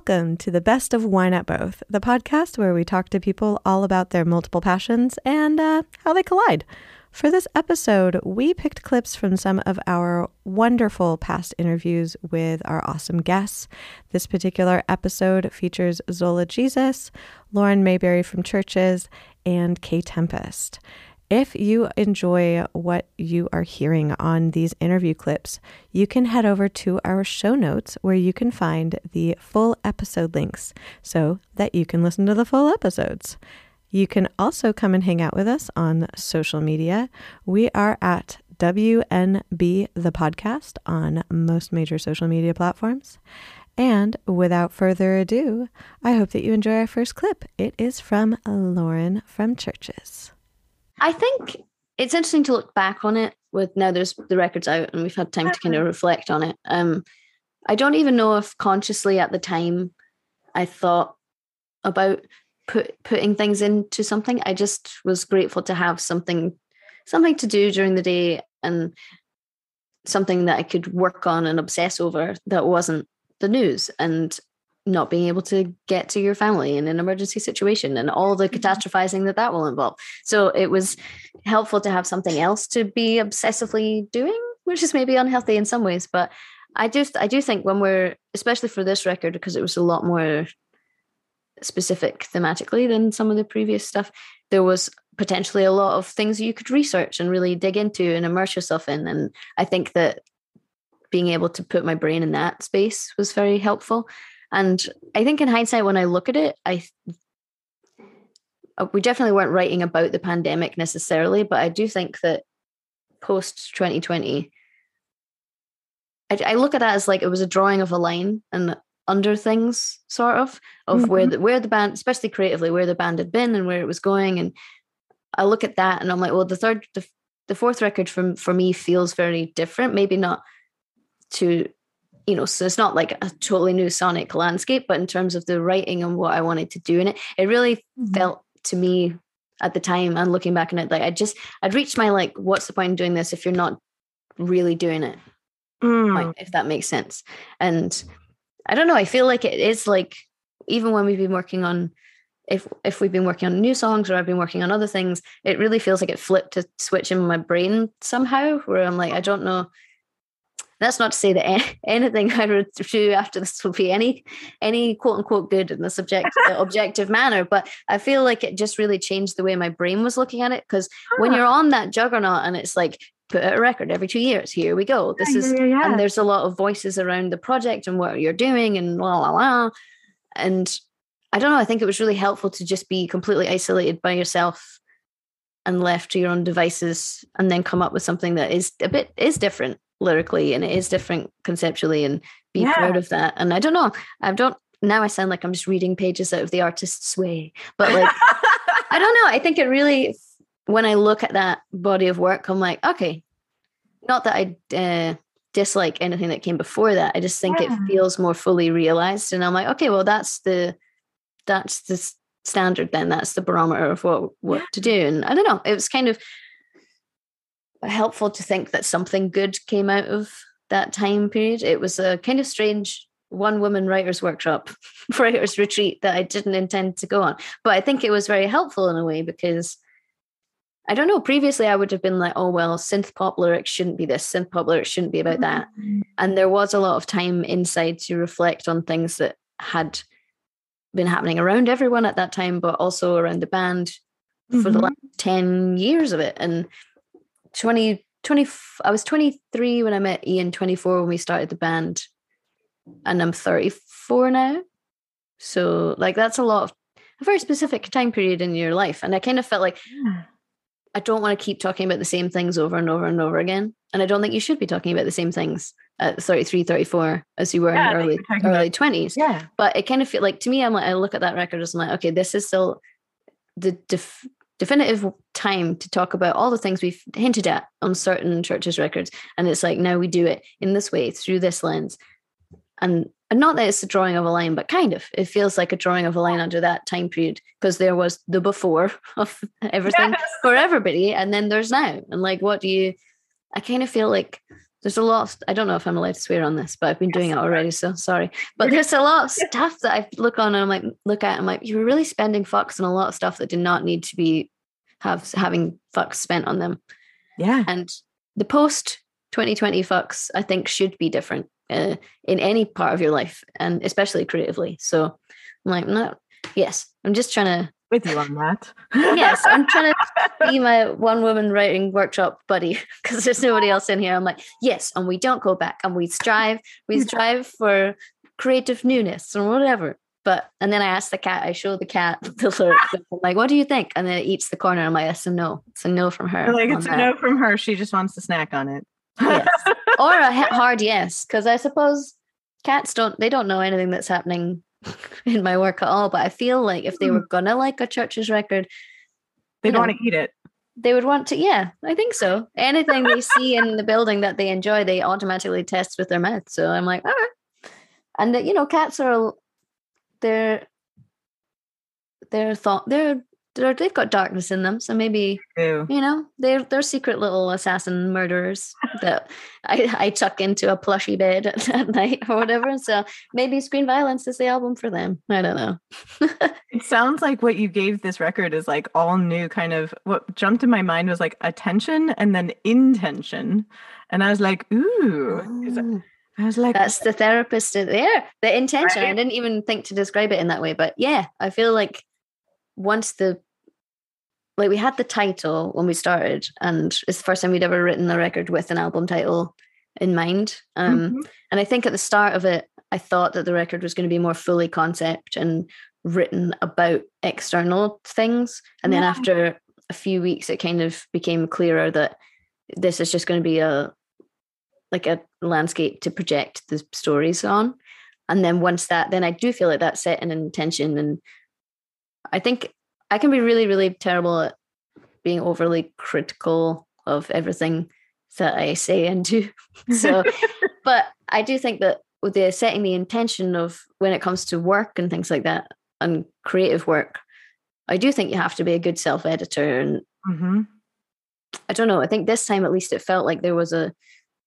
Welcome to the Best of Why Not Both, the podcast where we talk to people all about their multiple passions and uh, how they collide. For this episode, we picked clips from some of our wonderful past interviews with our awesome guests. This particular episode features Zola Jesus, Lauren Mayberry from CHVRCHES, and Kae Tempest. If you enjoy what you are hearing on these interview clips, you can head over to our show notes where you can find the full episode links so that you can listen to the full episodes. You can also come and hang out with us on social media. We are at WNB the podcast on most major social media platforms. And without further ado, I hope that you enjoy our first clip. It is from Lauren from CHVRCHES. I think it's interesting to look back on it with now there's the records out and we've had time to kind of uh-huh. reflect on it. Um, I don't even know if consciously at the time I thought about put putting things into something. I just was grateful to have something something to do during the day and something that I could work on and obsess over that wasn't the news. And not being able to get to your family in an emergency situation and all the mm-hmm. catastrophizing that that will involve. So it was helpful to have something else to be obsessively doing, which is maybe unhealthy in some ways. But I just I do think when we're especially for this record because it was a lot more specific thematically than some of the previous stuff, there was potentially a lot of things you could research and really dig into and immerse yourself in. And I think that being able to put my brain in that space was very helpful. And I think in hindsight, when I look at it, I uh, we definitely weren't writing about the pandemic necessarily, but I do think that post 2020, I, I, look at that as like it was a drawing of a line and under things, sort of, of mm-hmm. where the where the band, especially creatively, where the band had been and where it was going. And I look at that and I'm like, well, the third, the, the fourth record from for me feels very different. Maybe not to you know, so it's not like a totally new sonic landscape, but in terms of the writing and what I wanted to do in it, it really mm-hmm. felt to me at the time and looking back on it, like I just I'd reached my like, what's the point in doing this if you're not really doing it? Mm. if that makes sense. And I don't know, I feel like it is like even when we've been working on if if we've been working on new songs or I've been working on other things, it really feels like it flipped a switch in my brain somehow where I'm like, I don't know that's not to say that anything I would do after this will be any any quote unquote good in the subject uh, objective manner. But I feel like it just really changed the way my brain was looking at it. Because when ah. you're on that juggernaut and it's like put out a record every two years, here we go. This is yeah, yeah. and there's a lot of voices around the project and what you're doing and la la la. And I don't know. I think it was really helpful to just be completely isolated by yourself and left to your own devices and then come up with something that is a bit is different lyrically and it is different conceptually and be yeah. proud of that. And I don't know, I don't now I sound like I'm just reading pages out of the artist's way, but like I don't know. I think it really when I look at that body of work, I'm like, okay, not that I uh, dislike anything that came before that. I just think yeah. it feels more fully realized, and I'm like, okay, well, that's the that's the standard. Then that's the barometer of what what yeah. to do. And I don't know. It was kind of helpful to think that something good came out of that time period. It was a kind of strange one woman writers workshop, writers retreat that I didn't intend to go on. But I think it was very helpful in a way because I don't know, previously I would have been like, oh, well, synth pop lyrics shouldn't be this, synth pop lyrics shouldn't be about that. Mm-hmm. And there was a lot of time inside to reflect on things that had been happening around everyone at that time, but also around the band mm-hmm. for the mm-hmm. last 10 years of it. And 20, 20 I was 23 when I met Iain, 24 when we started the band, and I'm 34 now. So like that's a lot of a very specific time period in your life. And I kind of felt like yeah. I don't want to keep talking about the same things over and over and over again. And I don't think you should be talking about the same things at 33, 34 as you were yeah, in early early 20s. Yeah. But it kind of feel like to me, I'm like, I look at that record as I'm like, okay, this is still the def- definitive time to talk about all the things we've hinted at on certain CHVRCHES records. And it's like now we do it in this way through this lens. And and not that it's a drawing of a line but kind of. It feels like a drawing of a line under that time period because there was the before of everything yes. for everybody and then there's now. And like what do you I kind of feel like there's a lot. Of, I don't know if I'm allowed to swear on this, but I've been doing it already, so sorry. But there's a lot of stuff that I look on and I'm like, look at, I'm like, you were really spending fucks on a lot of stuff that did not need to be have having fucks spent on them. Yeah. And the post 2020 fucks, I think, should be different uh, in any part of your life, and especially creatively. So I'm like, no, yes, I'm just trying to with you on that. yes, I'm trying to be my one woman writing workshop buddy because there's nobody else in here. I'm like, yes, and we don't go back and we strive, we mm. strive for creative newness or whatever. But and then I ask the cat, I show the cat the lyrics. I'm like, what do you think? And then it eats the corner. I'm like, it's a no. It's a no from her. Like it's a no from her. She just wants to snack on it. yes. Or a hard yes, because I suppose cats don't they don't know anything that's happening in my work at all. But I feel like if they were mm. gonna like a CHVRCHES record, they'd want to eat it. They would want to, yeah, I think so. Anything they see in the building that they enjoy, they automatically test with their mouth. So I'm like, all right. And that, you know, cats are they're they're thought they're, they've got darkness in them. So maybe you know they're they're secret little assassin murderers that I, I tuck into a plushy bed at, at, night or whatever. So maybe Screen Violence is the album for them. I don't know. it sounds like what you gave this record is like all new kind of what jumped in my mind was like attention and then intention. And I was like, ooh. Oh. I was like, that's the therapist uh, there. The intention. Right? I didn't even think to describe it in that way, but yeah, I feel like once the like we had the title when we started, and it's the first time we'd ever written the record with an album title in mind. Um, mm-hmm. And I think at the start of it, I thought that the record was going to be more fully concept and written about external things. And then after a few weeks, it kind of became clearer that this is just going to be a like a landscape to project the stories on. And then once that, then I do feel like that's set an intention. And I think I can be really, really terrible at being overly critical of everything that I say and do. So, but I do think that with the setting the intention of when it comes to work and things like that and creative work, I do think you have to be a good self editor. And mm-hmm. I don't know, I think this time at least it felt like there was a,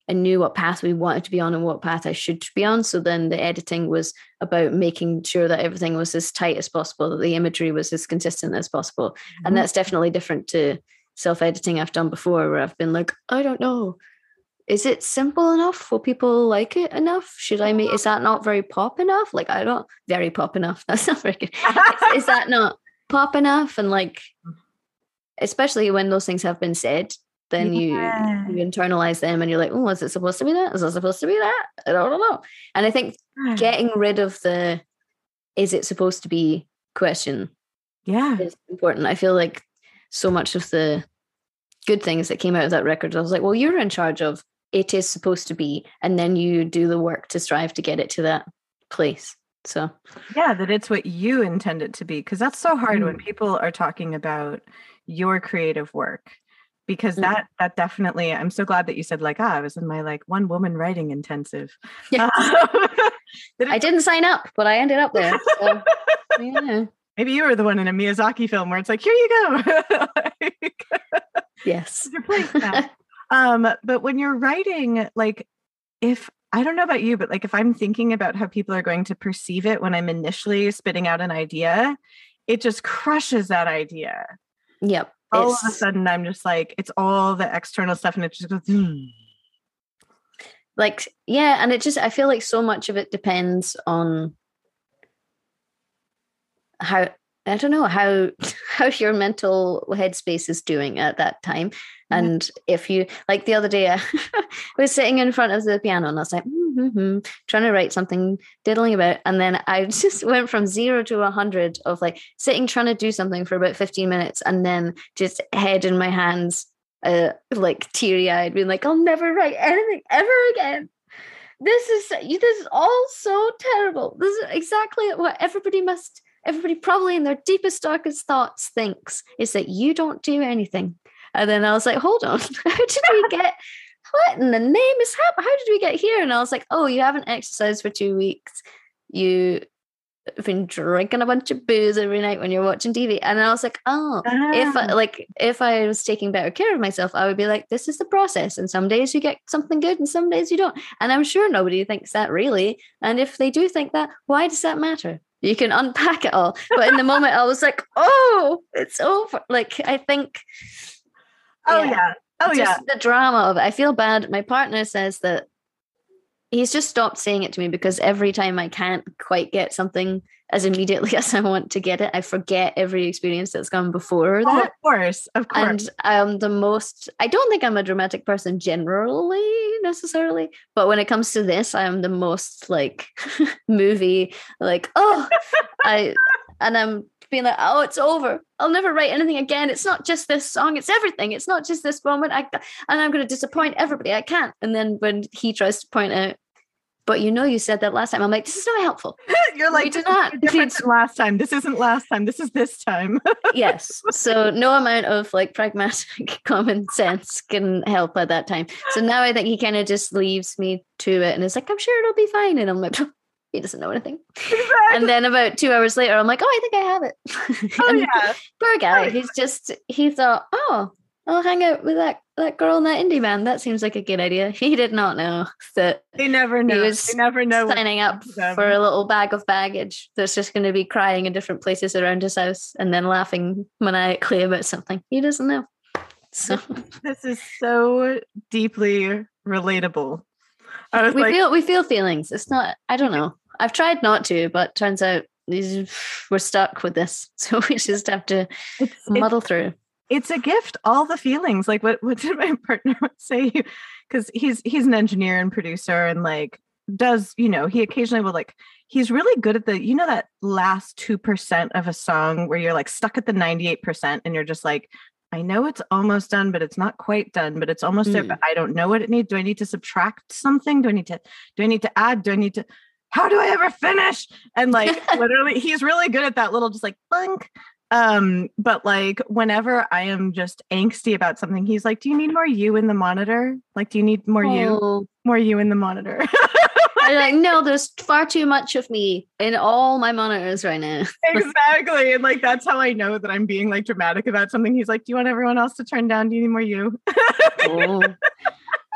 I knew what path we wanted to be on and what path I should be on. So then the editing was about making sure that everything was as tight as possible, that the imagery was as consistent as possible. Mm-hmm. And that's definitely different to self editing I've done before, where I've been like, I don't know. Is it simple enough? Will people like it enough? Should I make, is that not very pop enough? Like, I don't, very pop enough. That's not very good. is, is that not pop enough? And like, especially when those things have been said, then yeah. you, you internalize them and you're like, oh, is it supposed to be that? Is it supposed to be that? I don't know. And I think getting rid of the is it supposed to be question yeah is important. I feel like so much of the good things that came out of that record, I was like, well, you're in charge of it is supposed to be, and then you do the work to strive to get it to that place. So yeah, that it's what you intend it to be. Cause that's so hard mm. when people are talking about your creative work because mm. that that definitely i'm so glad that you said like ah i was in my like one woman writing intensive yeah. i didn't sign up but i ended up there so, yeah. maybe you were the one in a miyazaki film where it's like here you go like, yes um but when you're writing like if i don't know about you but like if i'm thinking about how people are going to perceive it when i'm initially spitting out an idea it just crushes that idea yep all of a sudden I'm just like, it's all the external stuff and it just goes, hmm. like, yeah. And it just, I feel like so much of it depends on how, I don't know how how your mental headspace is doing at that time. And if you like the other day, I was sitting in front of the piano and I was like, mm-hmm, trying to write something, diddling about. And then I just went from zero to a hundred of like sitting, trying to do something for about 15 minutes and then just head in my hands, uh, like teary eyed, being like, I'll never write anything ever again. This is this is all so terrible. This is exactly what everybody must everybody probably in their deepest darkest thoughts thinks is that you don't do anything and then I was like, hold on, how did we get what in the name is happening? How did we get here? And I was like, oh, you haven't exercised for two weeks. You have been drinking a bunch of booze every night when you're watching TV. And I was like, oh, if I, Ah. like if I was taking better care of myself, I would be like, this is the process. And some days you get something good, and some days you don't. And I'm sure nobody thinks that really. And if they do think that, why does that matter? You can unpack it all. But in the moment, I was like, oh, it's over. Like I think Oh Yeah. yeah. Oh just yeah. the drama of it. I feel bad. My partner says that he's just stopped saying it to me because every time I can't quite get something as immediately as I want to get it, I forget every experience that's gone before Oh, that. of course. Of course. And I'm the most, I don't think I'm a dramatic person generally necessarily, but when it comes to this, I am the most like movie, like, oh, I, and I'm being like, oh, it's over. I'll never write anything again. It's not just this song, it's everything. It's not just this moment. I, and I'm going to disappoint everybody. I can't. And then when he tries to point out, but you know, you said that last time, I'm like, this is not helpful. You're we like do not different than last time. This isn't last time. This is this time. yes. So no amount of like pragmatic common sense can help at that time. So now I think he kind of just leaves me to it and is like, I'm sure it'll be fine. And I'm like, he doesn't know anything. And then about two hours later, I'm like, oh, I think I have it. oh yeah. Poor guy. Oh, He's just he thought, oh, I'll hang out with that that girl in that indie band. That seems like a good idea. He did not know that They never know. was they never know. signing up for a little bag of baggage that's just going to be crying in different places around his house and then laughing maniacally about something he doesn't know. So This is so deeply relatable. I was we like, feel we feel feelings. It's not. I don't know. I've tried not to, but turns out these- we're stuck with this, so we just have to it's, it's, muddle through. It's a gift. All the feelings. Like what? What did my partner say? Because he's he's an engineer and producer, and like does you know he occasionally will like he's really good at the you know that last two percent of a song where you're like stuck at the ninety eight percent, and you're just like. I know it's almost done, but it's not quite done, but it's almost there. Mm. But I don't know what it needs. Do I need to subtract something? Do I need to do I need to add? Do I need to how do I ever finish? And like literally he's really good at that little just like blink. Um, but like whenever I am just angsty about something, he's like, Do you need more you in the monitor? Like, do you need more you? Oh, More you in the monitor. I'm like, no, there's far too much of me in all my monitors right now. exactly. And like that's how I know that I'm being like dramatic about something. He's like, Do you want everyone else to turn down? Do you need more you? Oh.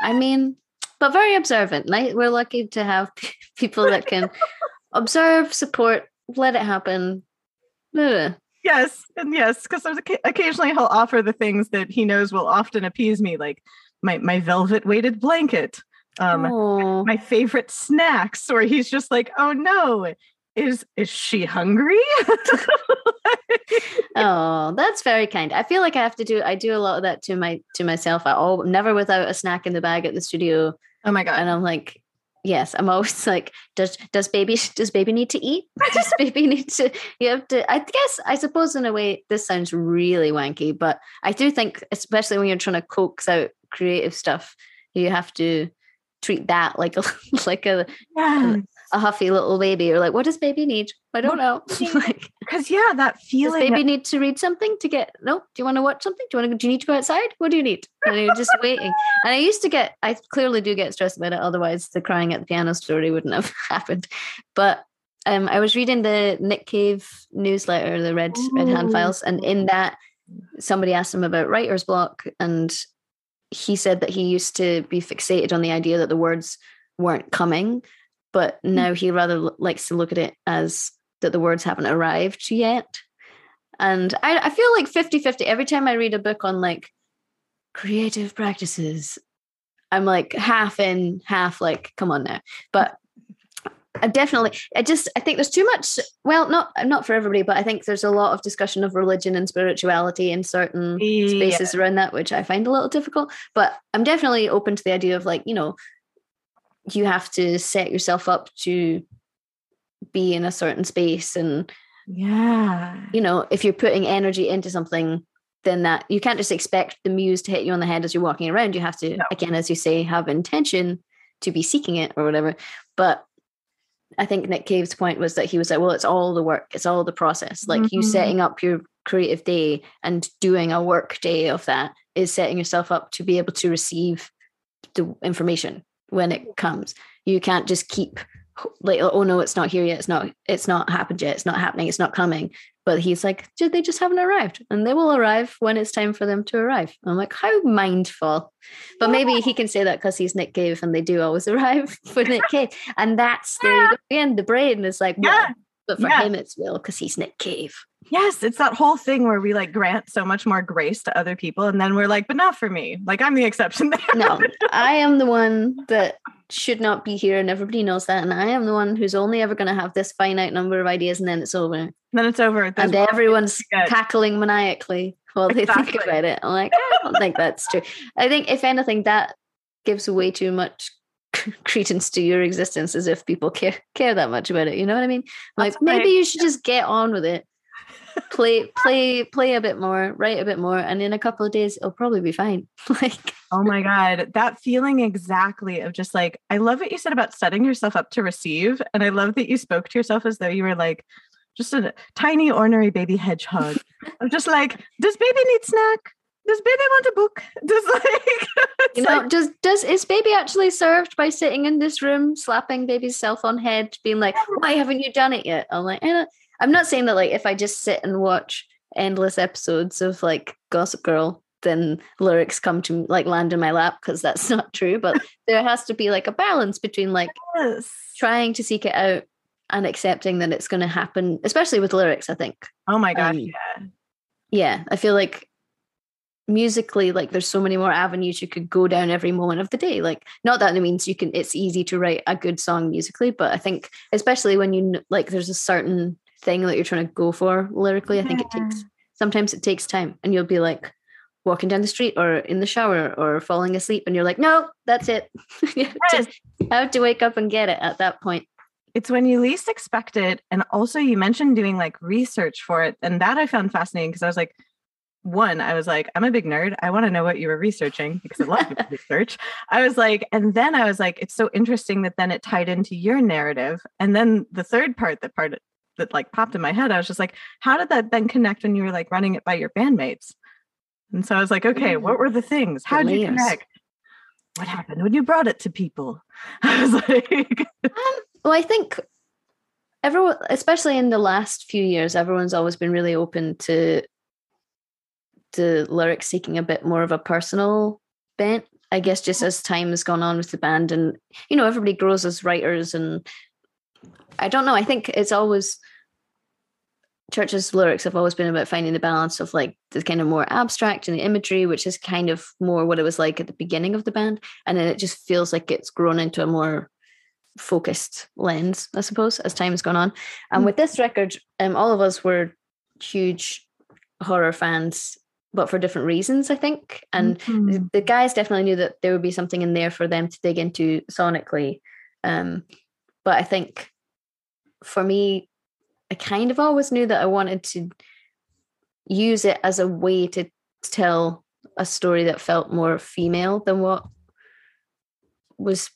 I mean, but very observant. Like, we're lucky to have people that can observe, support, let it happen. Yes. And yes, because there's occasionally he'll offer the things that he knows will often appease me, like my my velvet weighted blanket. Um Oh. my favorite snacks or he's just like oh no is is she hungry Oh, that's very kind. I feel like I have to do. I do a lot of that to my to myself. I all never without a snack in the bag at the studio, oh my god and I'm like, yes, I'm always like, does does baby does baby need to eat? Does baby need to? You have to. I guess I suppose in a way this sounds really wanky, but I do think, especially when you're trying to coax out creative stuff, you have to treat that like a like a yeah a huffy little baby. Or like, what does baby need? I don't know. like, because yeah that does feeling baby that- need to read something to get no do you want to watch something? Do you want to do you need to go outside? What do you need? And you're just waiting. And i used to get i clearly do get stressed about it otherwise the crying at the piano story wouldn't have happened. But um i was reading the nick cave newsletter the red red hand files and in that somebody asked him about writer's block and he said that he used to be fixated on the idea that the words weren't coming but hmm. now he rather likes to look at it as that the words haven't arrived yet and I, I feel like 50 50 every time I read a book on like creative practices, I'm like half in, half like, come on now. But I definitely, I just, I think there's too much. Well, not not for everybody, but I think there's a lot of discussion of religion and spirituality in certain Yeah. spaces around that, which I find a little difficult. But I'm definitely open to the idea of like, you know, you have to set yourself up to be in a certain space and yeah you know, if you're putting energy into something, then that you can't just expect the muse to hit you on the head as you're walking around. You have to, No. again, as you say, have intention to be seeking it or whatever. But I think Nick Cave's point was that he was like, well, it's all the work, it's all the process. Like you Mhm. setting up your creative day and doing a work day of that is setting yourself up to be able to receive the information when it comes. You can't just keep like oh no it's not here yet it's not it's not happened yet it's not happening it's not coming. But he's like they just haven't arrived. And they will arrive when it's time for them to arrive. I'm like how mindful. But maybe he can say that because he's nick cave and they do always arrive for nick cave. And that's the again the brain is like yeah. But for yeah. him it's will because he's nick cave Yes, it's that whole thing where we like grant so much more grace to other people, and then we're like, but not for me. Like I'm the exception there. no, I am the one that should not be here, and everybody knows that. And I am the one who's only ever going to have this finite number of ideas, and then it's over. Then it's over. There's and everyone's cackling maniacally while they exactly. think about it. I'm like, I don't think that's true. I think, if anything, that gives way too much credence to your existence as if people care care that much about it. You know what I mean? Like That's maybe right. you should just get on with it play play play a bit more write a bit more and in a couple of days it'll probably be fine like oh my god that feeling exactly of just like i love what you said about setting yourself up to receive and i love that you spoke to yourself as though you were like just a tiny ornery baby hedgehog i'm just like does baby need snack does baby want a book does like you know like, does does is baby actually served by sitting in this room slapping baby's self on head being like why haven't you done it yet i'm like I'm not saying that like if I just sit and watch endless episodes of like Gossip Girl, then lyrics come to like land in my lap because that's not true. But there has to be like a balance between like yes. trying to seek it out and accepting that it's going to happen, especially with lyrics. I think. Oh my gosh! Um, yeah. Yeah, I feel like musically like there's so many more avenues you could go down every moment of the day like not that it means you can it's easy to write a good song musically but i think especially when you like there's a certain thing that you're trying to go for lyrically. I think it takes sometimes it takes time, and you'll be like walking down the street or in the shower or falling asleep, and you're like, no, that's it. Just have to wake up and get it at that point. It's when you least expect it, and also you mentioned doing like research for it, and that I found fascinating because I was like, one, I was like, I'm a big nerd. I want to know what you were researching because I love research. I was like, and then I was like, it's so interesting that then it tied into your narrative. And then the third part, the part that like popped in my head. I was just like, how did that then connect when you were like running it by your bandmates? And so I was like, okay, what mm. were the things? How did you connect? What happened when you brought it to people? I was like, um, well, I think everyone, especially in the last few years, everyone's always been really open to the lyrics seeking a bit more of a personal bent. I guess just as time has gone on with the band, and you know, everybody grows as writers and I don't know. I think it's always CHVRCHES lyrics have always been about finding the balance of like the kind of more abstract and the imagery, which is kind of more what it was like at the beginning of the band. And then it just feels like it's grown into a more focused lens, I suppose, as time has gone on. And mm. with this record, um, all of us were huge horror fans, but for different reasons, I think. And mm-hmm. the, guys definitely knew that there would be something in there for them to dig into sonically. Um, but I think for me, I kind of always knew that I wanted to use it as a way to tell a story that felt more female than what was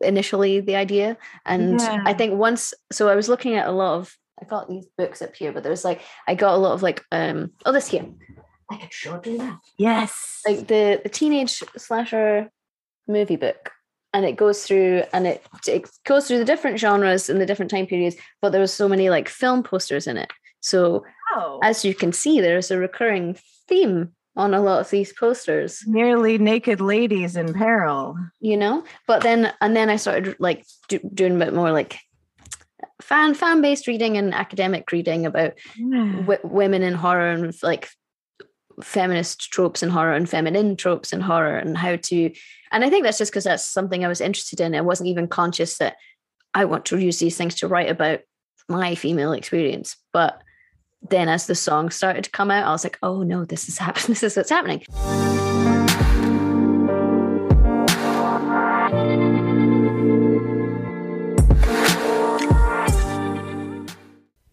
initially the idea. And yeah. I think once, so I was looking at a lot of, I got these books up here, but there's like, I got a lot of like, um, oh, this here. I could sure do that. Yes. Like the, the teenage slasher movie book and it goes through and it, it goes through the different genres and the different time periods but there was so many like film posters in it so oh. as you can see there's a recurring theme on a lot of these posters nearly naked ladies in peril you know but then and then i started like do, doing a bit more like fan fan based reading and academic reading about yeah. w- women in horror and like feminist tropes in horror and feminine tropes in horror and how to and i think that's just because that's something i was interested in. I wasn't even conscious that i want to use these things to write about my female experience. But then as the song started to come out i was like oh no this is happening. This is what's happening.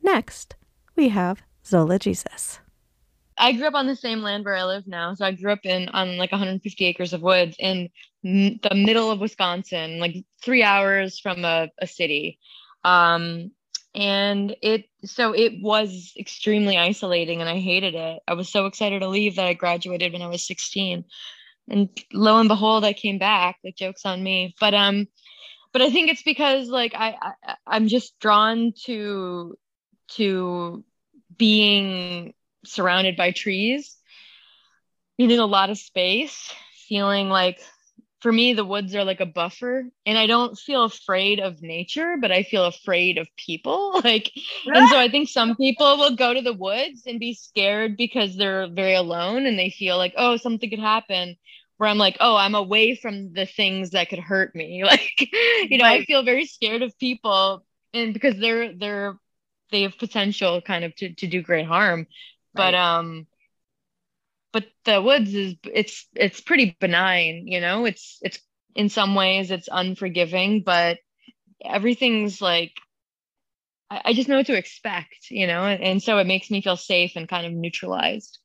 Next we have zola jesus I grew up on the same land where I live now. So I grew up in on like 150 acres of woods in m- the middle of Wisconsin, like three hours from a, a city. Um, and it so it was extremely isolating and I hated it. I was so excited to leave that I graduated when I was 16. And lo and behold, I came back. The joke's on me. But um but I think it's because like I, I I'm just drawn to to being surrounded by trees, needing a lot of space, feeling like for me the woods are like a buffer and i don't feel afraid of nature but i feel afraid of people. Like and so i think some people will go to the woods and be scared because they're very alone and they feel like oh something could happen where i'm like oh i'm away from the things that could hurt me. Like you know right. i feel very scared of people and because they're they're they have potential kind of to, to do great harm but right. um but the woods is it's it's pretty benign you know? It's it's in some ways it's unforgiving but everything's like I, I just know what to expect you know? And, and so it makes me feel safe and kind of neutralized.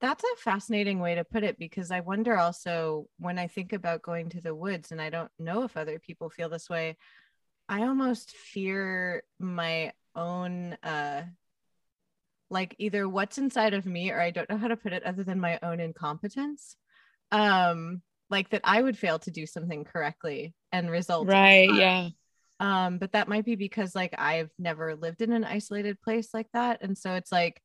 That's a fascinating way to put it because I wonder also when I think about going to the woods, and I don't know if other people feel this way, I almost fear my own uh like either what's inside of me or I don't know how to put it other than my own incompetence. Um, like that I would fail to do something correctly and result. Right. Yeah. Um, but that might be because like I've never lived in an isolated place like that. And so it's like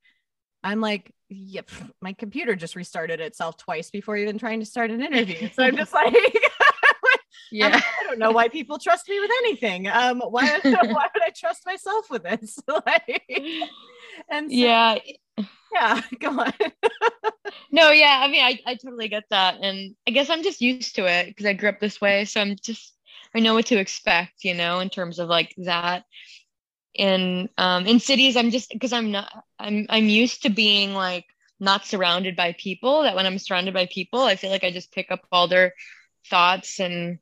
I'm like, yep, my computer just restarted itself twice before even trying to start an interview. So I'm just like yeah I'm, i don't know why people trust me with anything um why, why would i trust myself with this like and so, yeah. Yeah go on. No yeah i mean I, I totally get that and i guess i'm just used to it because i grew up this way so i'm just i know what to expect you know in terms of like that. In um in cities i'm just because i'm not i'm i'm used to being like not surrounded by people that when i'm surrounded by people i feel like i just pick up all their thoughts and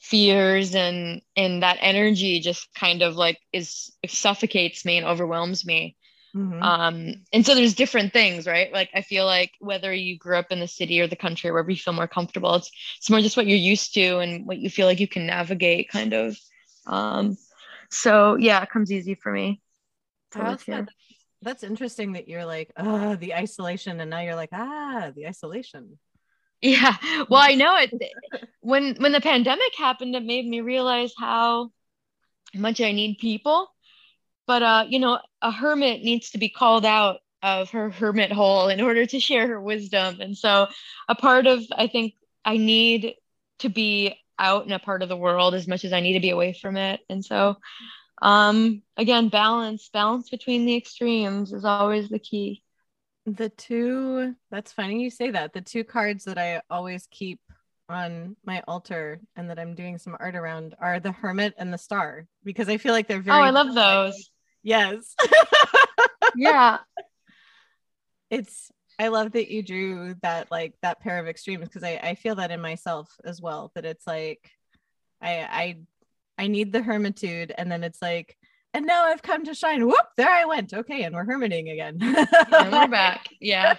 fears and and that energy just kind of like is suffocates me and overwhelms me mm-hmm. um and so there's different things right like i feel like whether you grew up in the city or the country wherever you feel more comfortable it's it's more just what you're used to and what you feel like you can navigate kind of um so yeah it comes easy for me that, that's interesting that you're like oh the isolation and now you're like ah the isolation yeah. Well, I know it when when the pandemic happened it made me realize how much I need people. But uh, you know, a hermit needs to be called out of her hermit hole in order to share her wisdom. And so a part of I think I need to be out in a part of the world as much as I need to be away from it. And so um again, balance, balance between the extremes is always the key. The two, that's funny you say that. The two cards that I always keep on my altar and that I'm doing some art around are the Hermit and the Star because I feel like they're very. Oh, I love those. Yes. yeah. It's, I love that you drew that, like, that pair of extremes because I, I feel that in myself as well. That it's like, I, I, I need the hermitude and then it's like, and now I've come to shine. Whoop, there I went. Okay, and we're hermiting again. and we're back. Yeah.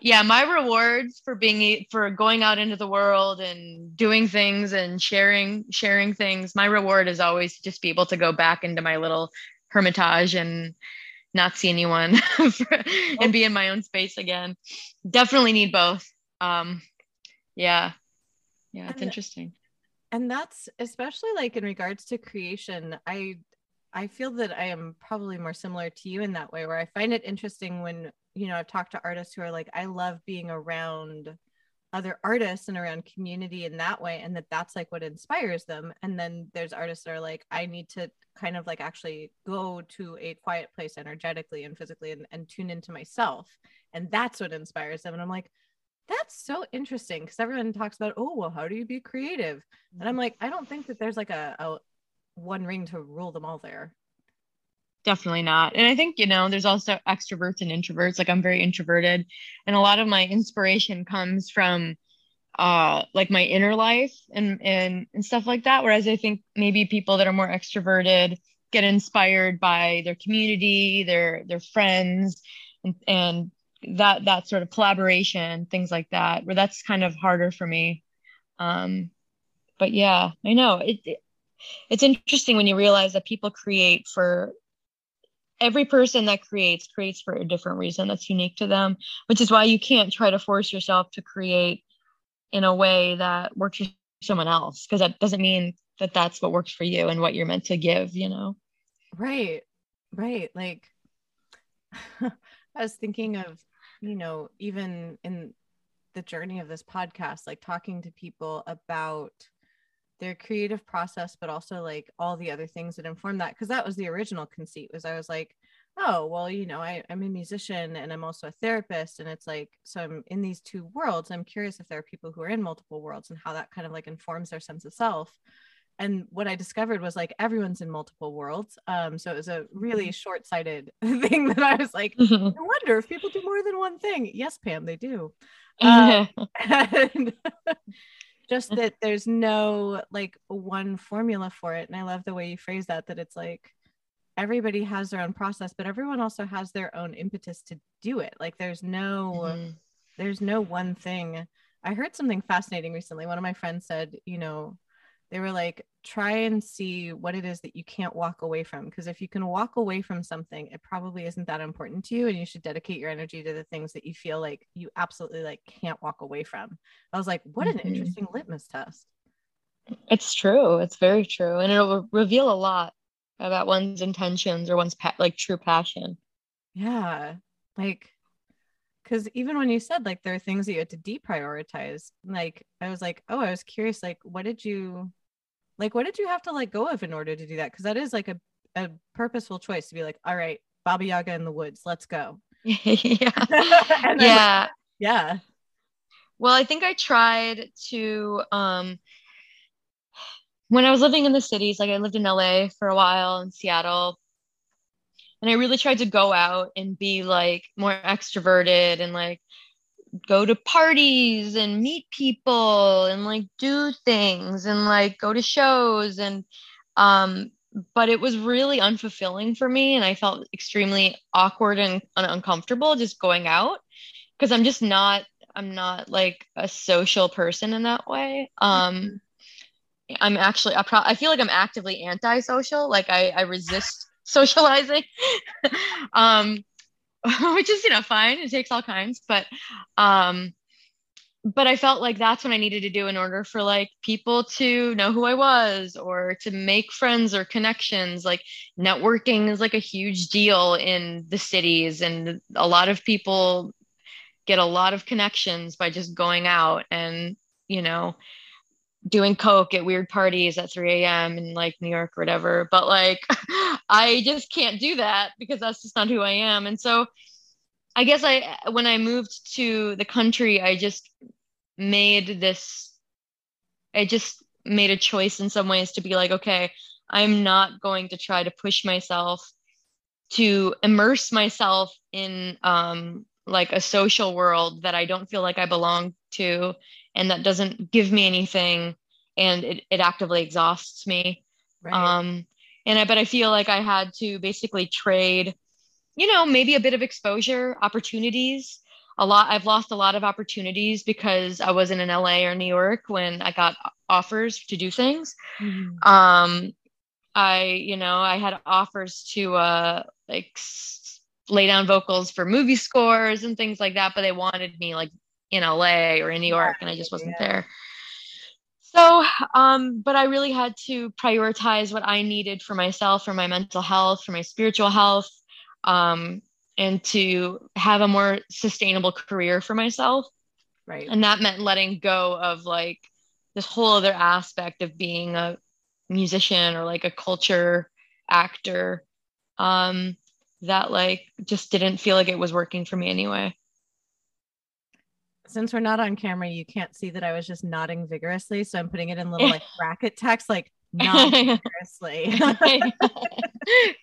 yeah, my rewards for being for going out into the world and doing things and sharing sharing things, my reward is always to just be able to go back into my little hermitage and not see anyone and be in my own space again. Definitely need both. Um yeah. Yeah, it's interesting and that's especially like in regards to creation i i feel that i am probably more similar to you in that way where i find it interesting when you know i've talked to artists who are like i love being around other artists and around community in that way and that that's like what inspires them and then there's artists that are like i need to kind of like actually go to a quiet place energetically and physically and, and tune into myself and that's what inspires them and i'm like that's so interesting because everyone talks about oh well how do you be creative and i'm mm-hmm. like i don't think that there's like a, a one ring to rule them all there definitely not and i think you know there's also extroverts and introverts like i'm very introverted and a lot of my inspiration comes from uh like my inner life and and and stuff like that whereas i think maybe people that are more extroverted get inspired by their community their their friends and, and that that sort of collaboration things like that where that's kind of harder for me. Um but yeah i know. It, it it's interesting when you realize that people create for every person that creates creates for a different reason that's unique to them which is why you can't try to force yourself to create in a way that works for someone else because that doesn't mean that that's what works for you and what you're meant to give you know? Right. Right. Like i was thinking of you know even in the journey of this podcast like talking to people about their creative process but also like all the other things that inform that because that was the original conceit was i was like oh well you know I, i'm a musician and i'm also a therapist and it's like so i'm in these two worlds. I'm curious if there are people who are in multiple worlds and how that kind of like informs their sense of self and what i discovered was like everyone's in multiple worlds um so it was a really Mm-hmm. short-sighted thing that i was like Mhm. i wonder if people do more than one thing yes pam they do Um, and just that there's no like one formula for it and i love the way you phrase that that it's like everybody has their own process but everyone also has their own impetus to do it like there's no Mhm. there's no one thing i heard something fascinating recently one of my friends said you know they were like try and see what it is that you can't walk away from. Because if you can walk away from something it probably isn't that important to you and you should dedicate your energy to the things that you feel like you absolutely like can't walk away from. I was like what an Mhm. interesting litmus test. It's true. It's very true and it'll reveal a lot about one's intentions or one's pa- like true passion. Yeah like because even when you said like there are things that you had to deprioritize like i was like oh i was curious like what did you like what did you have to let go of in order to do that? Because that is like a, a purposeful choice to be like all right baba yaga in the woods let's go. Yeah. Yeah. Yeah. Well, I think I tried to um when I was living in the cities, like I lived in LA for a while in Seattle, and I really tried to go out and be like more extroverted and like go to parties and meet people and like do things and like go to shows and um but it was really unfulfilling for me and I felt extremely awkward and, uncomfortable just going out because I'm just not I'm not like a social person in that way. Um, I'm actually I, pro- I feel like I'm actively antisocial. Like I I resist socializing, um, which is you know fine. It takes all kinds, but um, but I felt like that's what I needed to do in order for like people to know who I was or to make friends or connections. Like networking is like a huge deal in the cities, and a lot of people get a lot of connections by just going out and you know doing coke at weird parties at 3 a.m in like new york or whatever but like i just can't do that because that's just not who i am. And so i guess i when i moved to the country i just made this i just made a choice in some ways to be like okay i'm not going to try to push myself to immerse myself in um like a social world that I don't feel like I belong to and that doesn't give me anything and it, it actively exhausts me. right Um and I but I feel like I had to basically trade, you know, maybe a bit of exposure, opportunities. A lot I've lost a lot of opportunities because I wasn't in LA or New York when I got offers to do things Mhm. um i you know i had offers to uh like lay down vocals for movie scores and things like that but they wanted me like in la or in new york and i just wasn't yeah. there. So um but i really had to prioritize what i needed for myself for my mental health for my spiritual health um and to have a more sustainable career for myself. Right. And that meant letting go of like this whole other aspect of being a musician or like a culture actor um that like just didn't feel like it was working for me anyway since we're not on camera you can't see that i was just nodding vigorously. So i'm putting it in little like bracket text like nod vigorously.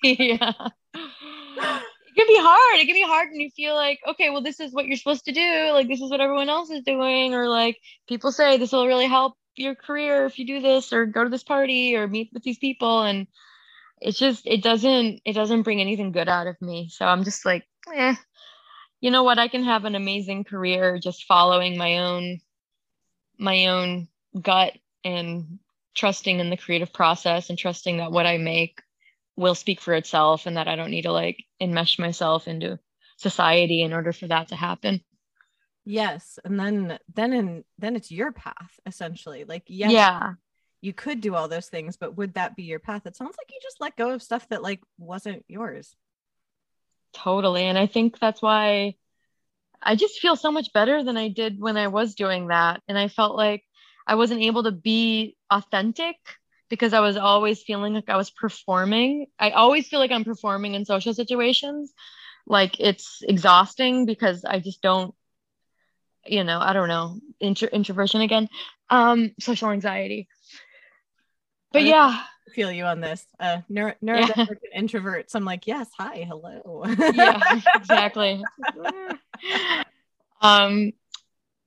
Yeah. It can be hard. It can be hard when you feel like okay well this is what you're supposed to do. Like this is what everyone else is doing. Or like people say this will really help your career if you do this or go to this party or meet with these people. And it's just it doesn't it doesn't bring anything good out of me. So i'm just like eh you know what i can have an amazing career just following my own my own gut and trusting in the creative process and trusting that what i make will speak for itself and that I don't need to like enmesh myself into society in order for that to happen. Yes. And then then and then it's your path essentially. Like yes, Yeah. you could do all those things, but would that be your path? It sounds like you just let go of stuff that like wasn't yours. Totally. And I think that's why I just feel so much better than I did when I was doing that. And I felt like I wasn't able to be authentic because I was always feeling like I was performing. I always feel like I'm performing in social situations. Like it's exhausting because I just don't, you know, I don't know, intro- introversion again, um, social anxiety. But yeah, feel you on this. Uh neuro- Yeah. introverts. I'm like, yes, hi, hello. yeah, exactly. um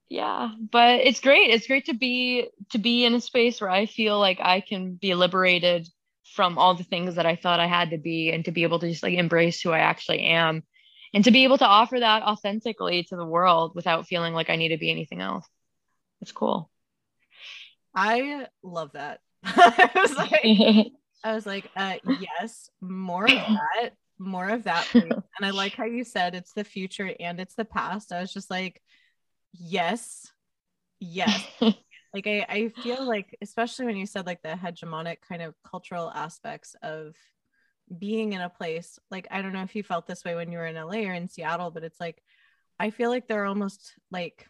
yeah, but it's great. It's great to be to be in a space where I feel like I can be liberated from all the things that I thought I had to be and to be able to just like embrace who I actually am and to be able to offer that authentically to the world without feeling like I need to be anything else. It's cool. I love that. I was like, I was like, uh, yes, more of that, more of that. please. and I like how you said it's the future and it's the past. I was just like, yes, yes. like I, I feel like, especially when you said like the hegemonic kind of cultural aspects of being in a place, like I don't know if you felt this way when you were in LA or in Seattle, but it's like I feel like they're almost like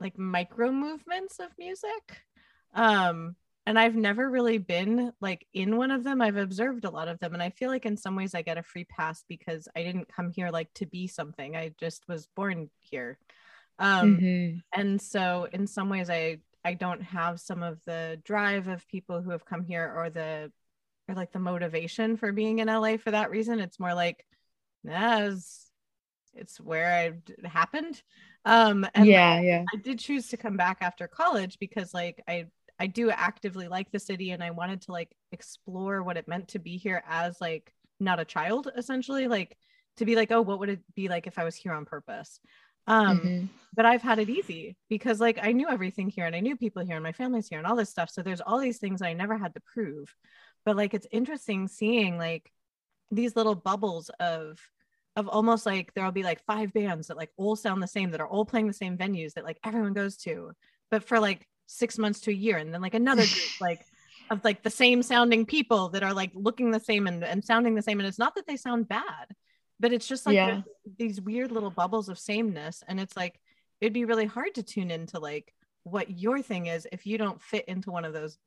like micro movements of music. Um, and I've never really been like in one of them. I've observed a lot of them, and I feel like in some ways I get a free pass because I didn't come here like to be something. I just was born here. Um, Mhm. and so in some ways I I don't have some of the drive of people who have come here or the or like the motivation for being in LA for that reason. It's more like nah, it's, it's where I it happened. Um and yeah, yeah. I did choose to come back after college because like I I do actively like the city and I wanted to like explore what it meant to be here as like not a child essentially like to be like oh what would it be like if I was here on purpose? Um Mhm. but I've had it easy because like I knew everything here and I knew people here and my family's here and all this stuff. So there's all these things I never had to prove. But like it's interesting seeing like these little bubbles of of almost like there'll be like five bands that like all sound the same that are all playing the same venues that like everyone goes to. But for like six months to a year and then like another group like of like the same sounding people that are like looking the same and, and sounding the same and it's not that they sound bad but it's just like Yeah. these weird little bubbles of sameness and it's like it'd be really hard to tune into like what your thing is if you don't fit into one of those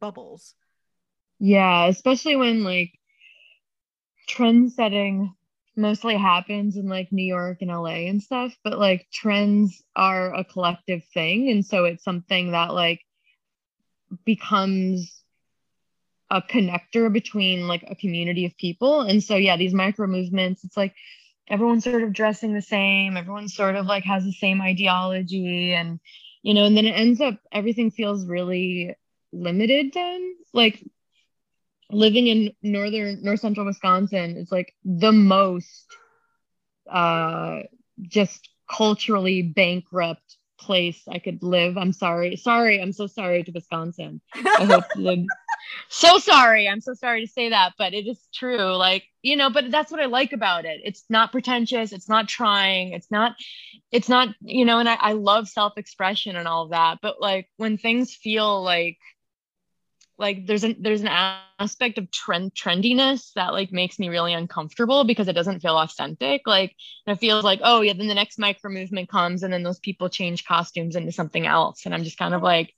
bubbles Yeah, especially when like trend setting mostly happens in like New York and LA and stuff, but like trends are a collective thing. And so it's something that like becomes a connector between like a community of people. And so, yeah, these micro movements, it's like everyone's sort of dressing the same, everyone sort of like has the same ideology. And, you know, and then it ends up everything feels really limited then. Like living in northern north central wisconsin is like the most uh just culturally bankrupt place i could live. I'm sorry. Sorry. I'm so sorry to wisconsin. I hope the so sorry. I'm so sorry to say that but it is true. Like you know but that's what i like about it. It's not pretentious. It's not trying. It's not it's not you know and i, I love self-expression and all of that but like when things feel like like there's an there's an aspect of trend trendiness that like makes me really uncomfortable because it doesn't feel authentic. Like it feels like oh yeah then the next micro movement comes and then those people change costumes into something else. And i'm just kind of like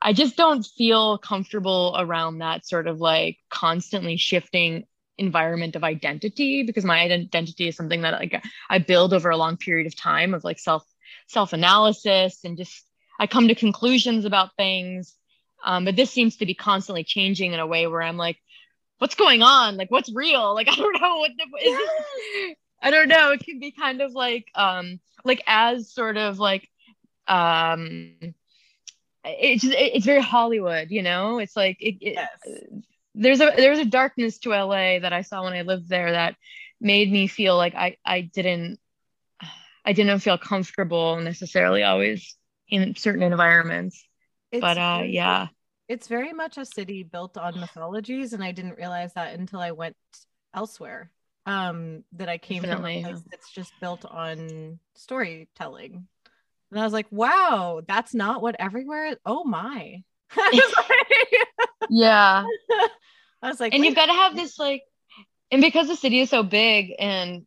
i just don't feel comfortable around that sort of like constantly shifting environment of identity because my identity is something that like i build over a long period of time of like self self analysis and just i come to conclusions about things um, but this seems to be constantly changing in a way where I'm like, what's going on? Like, what's real? Like, I don't know what the, is this? I don't know. It can be kind of like, um, like as sort of like, um, it's just, it's very Hollywood, you know. It's like it, it, yes there's a there's a darkness to LA that I saw when I lived there that made me feel like I I didn't I didn't feel comfortable necessarily always in certain environments It's but uh very- yeah it's very much a city built on mythologies and i didn't realize that until i went elsewhere um that i came Definitely, from that's just built on storytelling And I was like, wow, that's not what everywhere is. Oh my. Yeah. I was like and you've got to have this like and because the city is so big and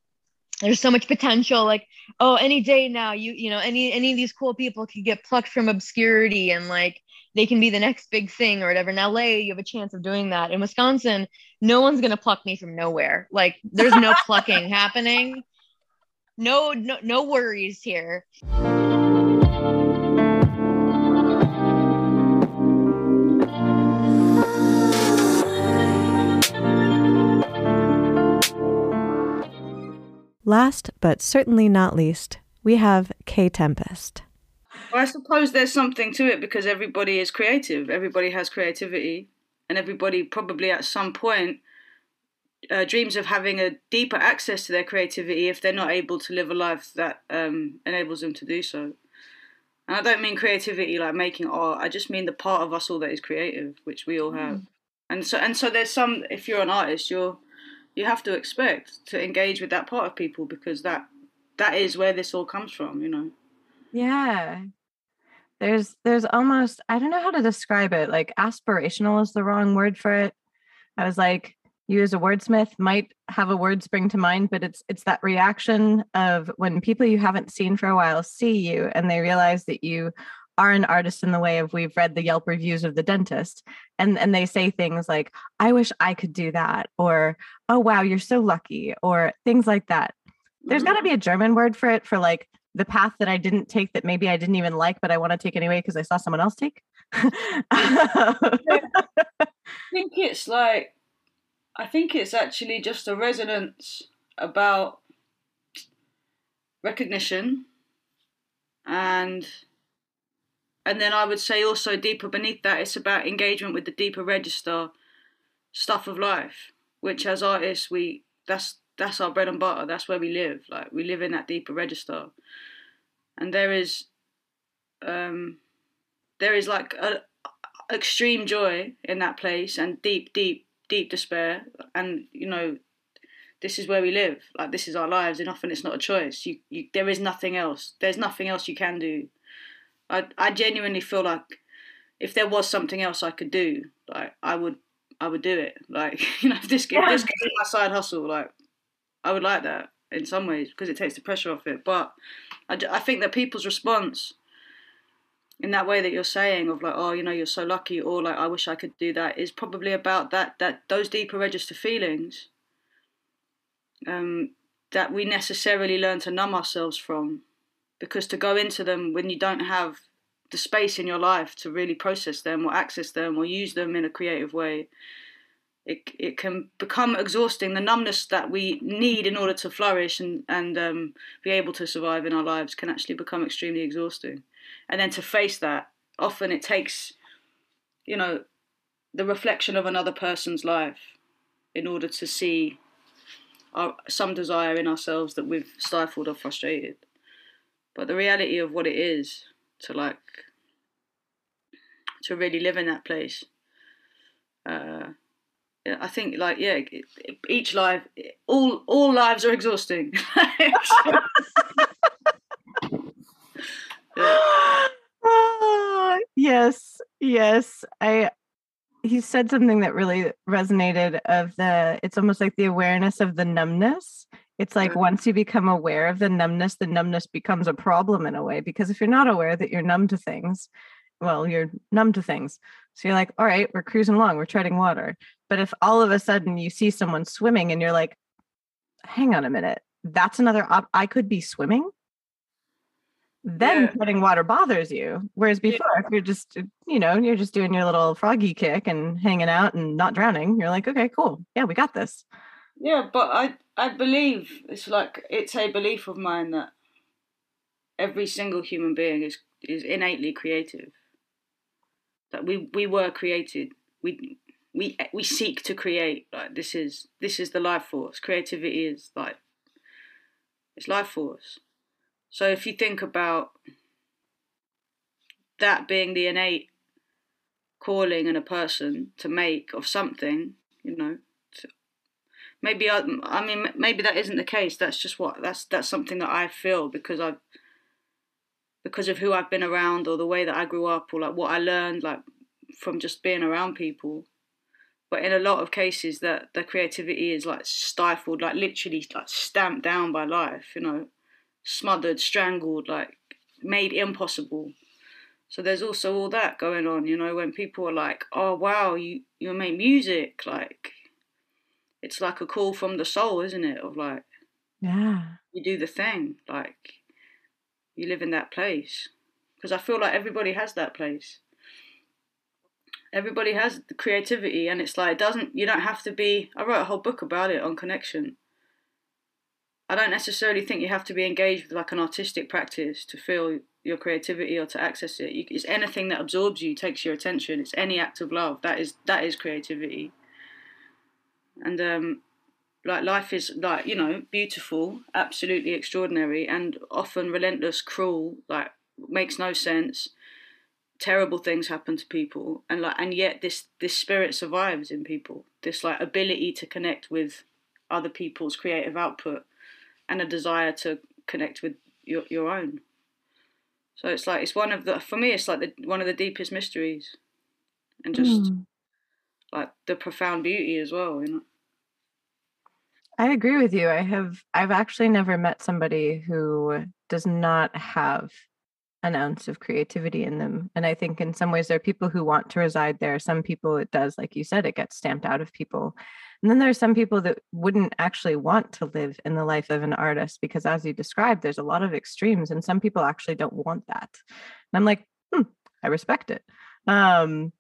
there's so much potential like oh any day now you you know any any of these cool people could get plucked from obscurity and like they can be the next big thing or whatever. In la you have a chance of doing that. In wisconsin no one's gonna pluck me from nowhere. Like there's no plucking happening. No no no worries here Last but certainly not least, we have Kae Tempest. Well, I suppose there's something to it because everybody is creative. Everybody has creativity, and everybody probably at some point uh, dreams of having a deeper access to their creativity if they're not able to live a life that um, enables them to do so. And I don't mean creativity like making art. I just mean the part of us all that is creative, which we all have. And so, and so, there's some. If you're an artist, you're you have to expect to engage with that part of people because that that is where this all comes from. You know. yeah. There's there's almost I don't know how to describe it. Like aspirational is the wrong word for it. I was like, you as a wordsmith might have a word spring to mind, but it's it's that reaction of when people you haven't seen for a while see you and they realize that you are an artist in the way of we've read the Yelp reviews of the dentist and and they say things like I wish I could do that or oh wow you're so lucky or things like that. There's got to be mm-hmm. a German word for it for like the path that I didn't take that maybe I didn't even like but I want to take anyway because I saw someone else take. I think it's like I think it's actually just a resonance about recognition and and then I would say also deeper beneath that it's about engagement with the deeper register stuff of life which as artists we that's that's our bread and butter. That's where we live. Like we live in that deeper register. And there is um there is like a extreme joy in that place and deep deep deep despair. And you know this is where we live. Like this is our lives. And often it's not a choice. You, you there is nothing else. There's nothing else you can do i i genuinely feel like if there was something else i could do like i would i would do it. Like you know if this, this could be my side hustle like i would like that in some ways because it takes the pressure off it. But i, I think that people's response in that way that you're saying of like oh you know you're so lucky or like i wish i could do that is probably about that that those deeper register feelings um, that we necessarily learn to numb ourselves from because to go into them when you don't have the space in your life to really process them or access them or use them in a creative way it, it can become exhausting the numbness that we need in order to flourish and, and um, be able to survive in our lives can actually become extremely exhausting. And then to face that often it takes you know the reflection of another person's life in order to see our, some desire in ourselves that we've stifled or frustrated but the reality of what it is to like to really live in that place uh, I think like yeah, each life, all all lives are exhausting. Yes, yes. I he said something that really resonated of the it's almost like the awareness of the numbness. It's like Mhm. once you become aware of the numbness, the numbness becomes a problem in a way because if you're not aware that you're numb to things, well, you're numb to things. So you're like, all right, we're cruising along, we're treading water. But if all of a sudden you see someone swimming and you're like, hang on a minute, that's another op- I could be swimming. Then Yeah. treading water bothers you. Whereas Yeah. before, if you're just, uh, you know, you're just doing your little froggy kick and hanging out and not drowning, you're like, okay, cool. Yeah, we got this. Yeah, but I I believe it's like it's a belief of mine that every single human being is is innately creative. That we we were created. We we we seek to create. Like this is this is the life force. Creativity is like it's life force. So if you think about that being the innate calling in a person to make of something, you know, maybe I, I mean maybe that isn't the case. That's just what that's that's something that I feel because I've because of who I've been around or the way that I grew up or like what I learned like from just being around people. But in a lot of cases that the creativity is like stifled, like literally like stamped down by life, you know, smothered, strangled, like made impossible. So there's also all that going on, you know, when people are like, "Oh wow, you you make music," like it's like a call from the soul, isn't it? Of like, yeah, you do the thing, like you live in that place. Because I feel like everybody has that place. Everybody has the creativity, and it's like it doesn't. You don't have to be. I wrote a whole book about it on connection. I don't necessarily think you have to be engaged with like an artistic practice to feel your creativity or to access it. You, it's anything that absorbs you, takes your attention. It's any act of love that is that is creativity. And um, like life is like you know beautiful, absolutely extraordinary, and often relentless, cruel. Like makes no sense. Terrible things happen to people, and like and yet this this spirit survives in people. This like ability to connect with other people's creative output, and a desire to connect with your your own. So it's like it's one of the for me it's like the, one of the deepest mysteries, and just mm. Like the profound beauty as well. You know. I agree with you. I have I've actually never met somebody who does not have an ounce of creativity in them. And I think in some ways there are people who want to reside there. Some people it does, like you said, it gets stamped out of people. And then there are some people that wouldn't actually want to live in the life of an artist because, as you described, there's a lot of extremes, and some people actually don't want that. And I'm like, hmm, I respect it. Um,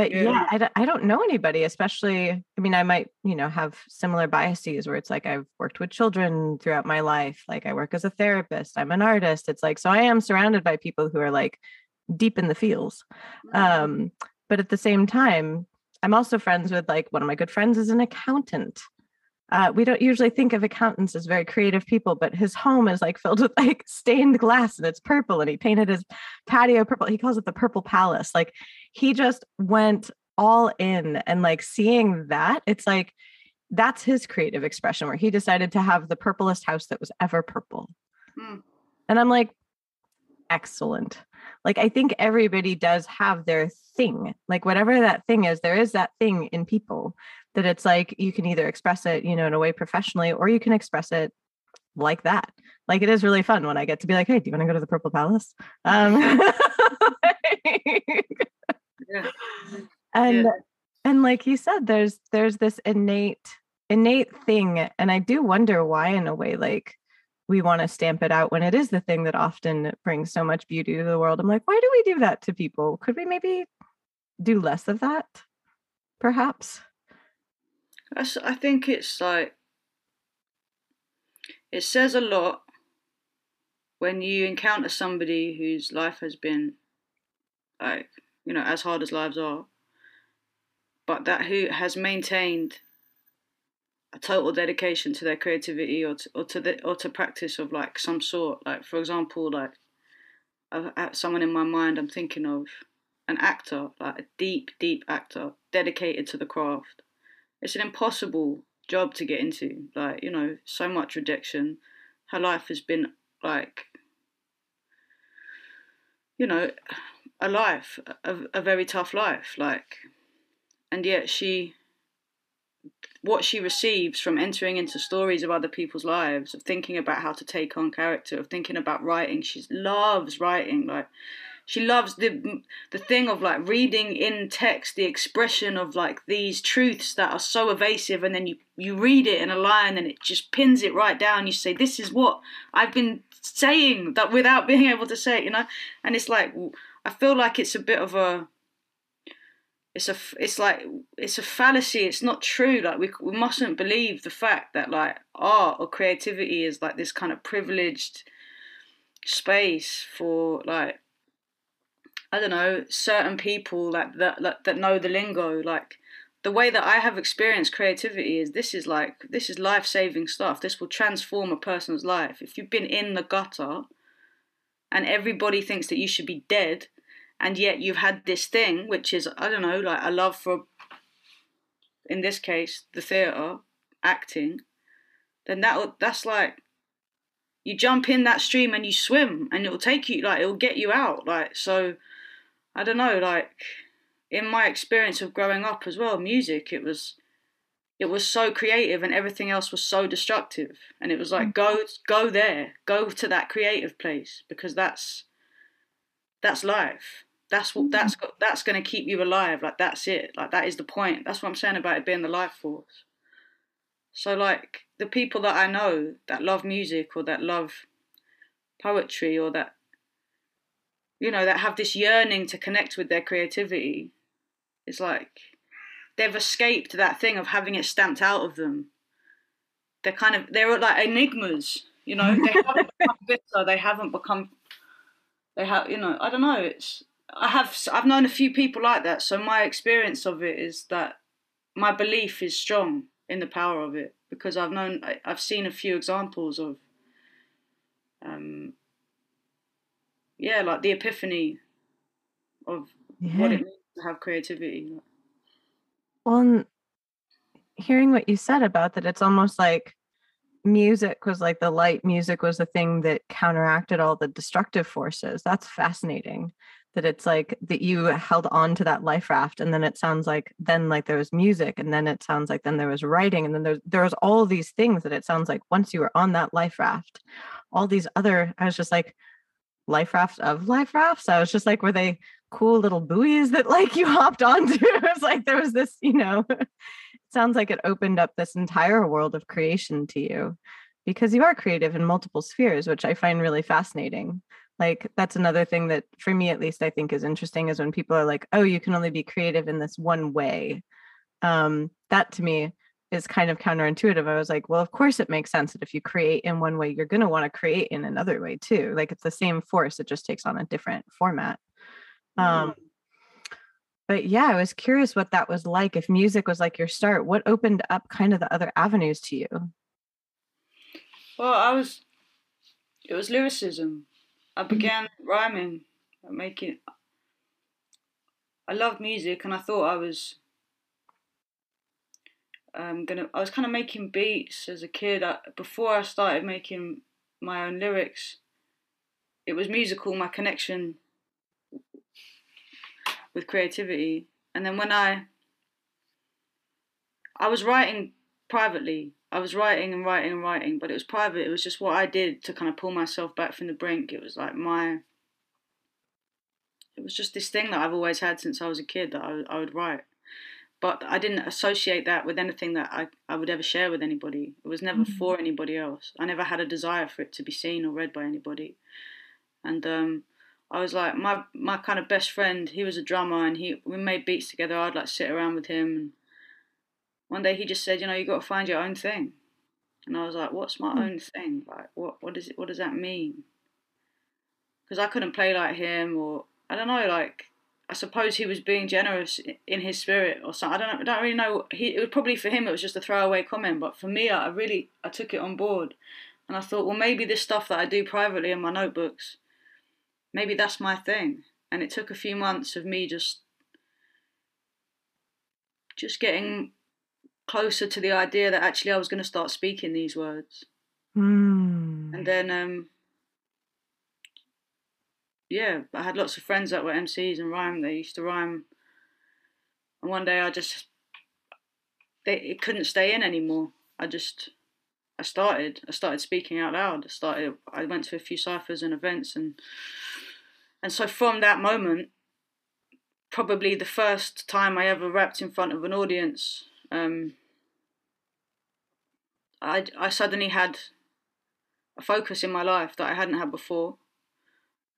but yeah, yeah I, d- I don't know anybody, especially, I mean, I might, you know, have similar biases where it's like I've worked with children throughout my life. Like I work as a therapist, I'm an artist. It's like, so I am surrounded by people who are like deep in the feels. Mm-hmm. Um, but at the same time, I'm also friends with like one of my good friends is an accountant. Uh, we don't usually think of accountants as very creative people, but his home is like filled with like stained glass and it's purple, and he painted his patio purple. He calls it the Purple Palace. Like he just went all in, and like seeing that, it's like that's his creative expression where he decided to have the purplest house that was ever purple. Mm. And I'm like, excellent. Like I think everybody does have their thing. Like whatever that thing is, there is that thing in people that it's like you can either express it, you know, in a way professionally or you can express it like that. Like it is really fun when I get to be like, "Hey, do you want to go to the Purple Palace?" Um yeah. And yeah. and like you said there's there's this innate innate thing and I do wonder why in a way like we want to stamp it out when it is the thing that often brings so much beauty to the world. I'm like, why do we do that to people? Could we maybe do less of that, perhaps? I think it's like, it says a lot when you encounter somebody whose life has been like, you know, as hard as lives are, but that who has maintained a total dedication to their creativity or to, or to the or to practice of like some sort. Like for example like I've, someone in my mind i'm thinking of an actor like a deep deep actor dedicated to the craft it's an impossible job to get into like you know so much rejection her life has been like you know a life a, a very tough life like and yet she what she receives from entering into stories of other people's lives, of thinking about how to take on character, of thinking about writing. She loves writing. Like she loves the the thing of like reading in text the expression of like these truths that are so evasive, and then you you read it in a line and it just pins it right down. You say, "This is what I've been saying," that without being able to say it, you know. And it's like I feel like it's a bit of a it's a it's like it's a fallacy it's not true like we, we mustn't believe the fact that like art or creativity is like this kind of privileged space for like i don't know certain people that that that, that know the lingo like the way that i have experienced creativity is this is like this is life-saving stuff. This will transform a person's life. If you've been in the gutter and everybody thinks that you should be dead and yet you've had this thing which is i don't know like a love for in this case the theater acting then that that's like you jump in that stream and you swim and it'll take you like it'll get you out like so i don't know like in my experience of growing up as well music it was it was so creative and everything else was so destructive. And it was like mm. go go there go to that creative place because that's that's life. That's what that's mm. that's going to keep you alive like that's it. Like that is the point. That's what i'm saying about it being the life force. So like the people that i know that love music or that love poetry or that you know that have this yearning to connect with their creativity. It's like they've escaped that thing of having it stamped out of them. They're kind of they're like enigmas you know? They haven't become bitter. They haven't become they have you know i don't know. It's I have I've known a few people like that. So my experience of it is that my belief is strong in the power of it because I've known I, have seen a few examples of um yeah like the epiphany of yeah. what it means to have creativity. Well, hearing what you said about that, it's almost like music was like the light music was the thing that counteracted all the destructive forces. That's fascinating that it's like that you held on to that life raft and then it sounds like then like there was music and then it sounds like then there was writing and then there's there was all these things that it sounds like once you were on that life raft all these other i was just like life rafts of life rafts. I was just like were they cool little buoys that like you hopped onto? It was like there was this you know it sounds like it opened up this entire world of creation to you because you are creative in multiple spheres which i find really fascinating. Like that's another thing that for me at least i think is interesting is when people are like oh you can only be creative in this one way. Um that to me is kind of counterintuitive i was like well of course it makes sense that if you create in one way you're going to want to create in another way too. Like it's the same force it just takes on a different format. Um but yeah i was curious what that was like if music was like your start what opened up kind of the other avenues to you? Well i was it was lyricism. I began rhyming, making. I loved music, and I thought I was um, gonna. I was kind of making beats as a kid. I, before I started making my own lyrics, it was musical. My connection with creativity, and then when I, I was writing privately I was writing and writing and writing, but it was private. It was just what I did to kind of pull myself back from the brink. It was like my. It was just this thing that I've always had since I was a kid that I, I would write. But I didn't associate that with anything that I, I would ever share with anybody. It was never mm-hmm. for anybody else. I never had a desire for it to be seen or read by anybody. And um, I was like, my, my kind of best friend, he was a drummer and he we made beats together. I'd like sit around with him and one day he just said, you know, you got to find your own thing. And I was like, what's my hmm. own thing? Like, what, what does it, what does that mean? Because I couldn't play like him, or I don't know, like, I suppose he was being generous in his spirit or something. I don't, I don't really know. He, it was probably for him, it was just a throwaway comment, but for me, I really, I took it on board. And I thought, well, maybe this stuff that I do privately in my notebooks, maybe that's my thing. And it took a few months of me just, just getting closer to the idea that actually I was going to start speaking these words. Mm. And then, um, yeah, I had lots of friends that were MCs and rhyme. They used to rhyme. And one day I just, they, it couldn't stay in anymore. I just, I started, I started speaking out loud. I started, I went to a few ciphers and events and, and so from that moment, probably the first time I ever rapped in front of an audience, um, I, I suddenly had a focus in my life that I hadn't had before.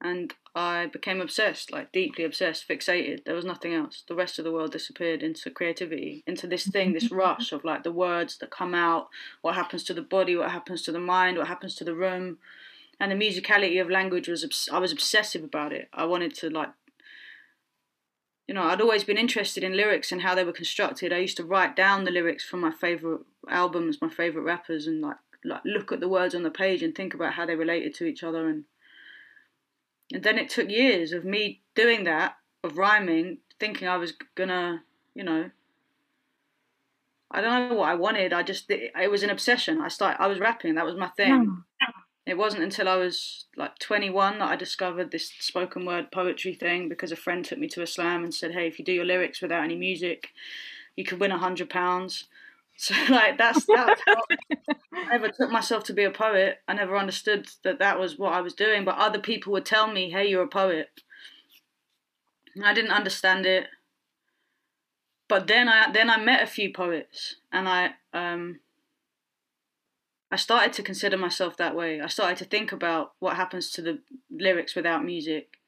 And I became obsessed, like deeply obsessed, fixated. There was nothing else. The rest of the world disappeared into creativity, into this thing, this rush of like the words that come out, what happens to the body, what happens to the mind, what happens to the room. And the musicality of language was, I was obsessive about it. I wanted to like you know, I'd always been interested in lyrics and how they were constructed. I used to write down the lyrics from my favorite albums, my favorite rappers, and like like look at the words on the page and think about how they related to each other. And and then it took years of me doing that, of rhyming, thinking I was gonna, you know, I don't know what I wanted. I just it, it was an obsession. I started. I was rapping. That was my thing. Mm. it wasn't until I was like 21 that I discovered this spoken word poetry thing because a friend took me to a slam and said, "Hey, if you do your lyrics without any music, you could win a hundred pounds." So like that's that's I never took myself to be a poet. I never understood that that was what I was doing. But other people would tell me, "Hey, you're a poet." And I didn't understand it. But then I then I met a few poets, and I um, I started to consider myself that way. I started to think about what happens to the lyrics without music.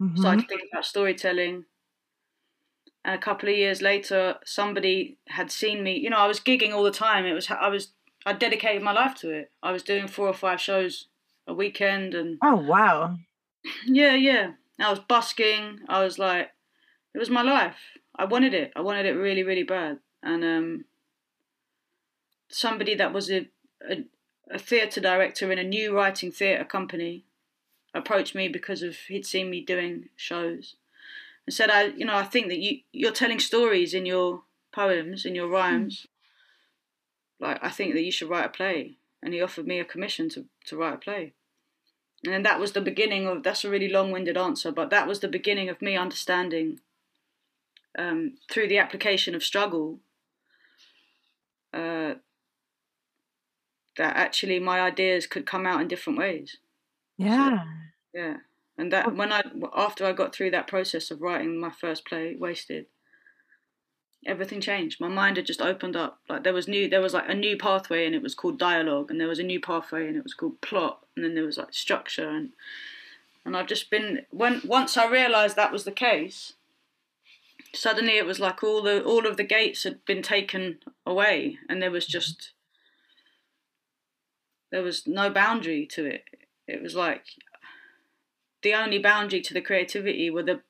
Mm-hmm. Started to think about storytelling. And a couple of years later, somebody had seen me. You know, I was gigging all the time. It was I was I dedicated my life to it. I was doing four or five shows a weekend, and oh wow, yeah, yeah. I was busking. I was like, it was my life. I wanted it. I wanted it really, really bad. And um, somebody that was a, a a theatre director in a new writing theatre company approached me because of he'd seen me doing shows and said, "I, you know, I think that you you're telling stories in your poems, in your rhymes. Mm. Like I think that you should write a play." And he offered me a commission to to write a play. And that was the beginning of. That's a really long-winded answer, but that was the beginning of me understanding um, through the application of struggle. Uh, that actually my ideas could come out in different ways. Yeah. So, yeah. And that oh. when I after I got through that process of writing my first play, Wasted, everything changed. My mind had just opened up. Like there was new there was like a new pathway and it was called dialogue and there was a new pathway and it was called plot and then there was like structure and and I've just been when once I realized that was the case, suddenly it was like all the all of the gates had been taken away and there was mm-hmm. just there was no boundary to it. It was like the only boundary to the creativity were the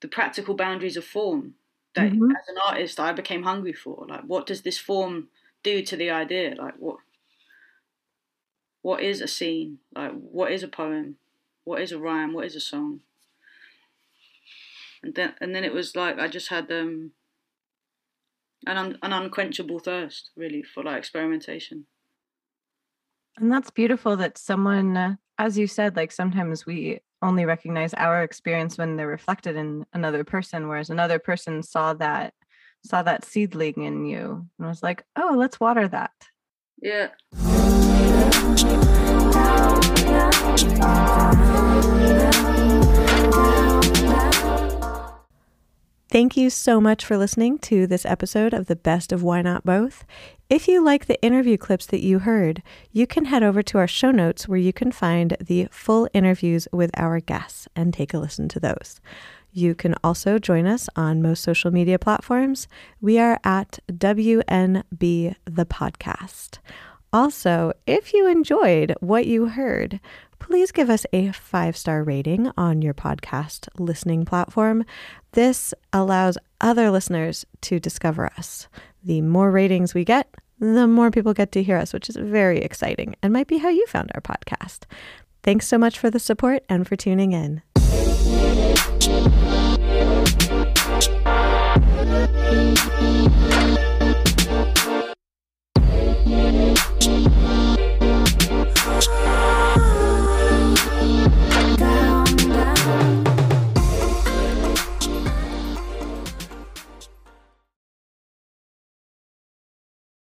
the practical boundaries of form that mm-hmm. as an artist I became hungry for. Like what does this form do to the idea? Like what what is a scene? Like what is a poem? What is a rhyme? What is a song? And then and then it was like I just had um an un, an unquenchable thirst really for like experimentation. And that's beautiful that someone, uh, as you said, like sometimes we only recognize our experience when they're reflected in another person, whereas another person saw that saw that seedling in you and was like, oh, let's water that. Yeah. Thank you so much for listening to this episode of the Best of Why Not Both. If you like the interview clips that you heard, you can head over to our show notes where you can find the full interviews with our guests and take a listen to those. You can also join us on most social media platforms. We are at WNB the podcast. Also, if you enjoyed what you heard, please give us a five star rating on your podcast listening platform. This allows other listeners to discover us. The more ratings we get, the more people get to hear us, which is very exciting and might be how you found our podcast. Thanks so much for the support and for tuning in. Thank you.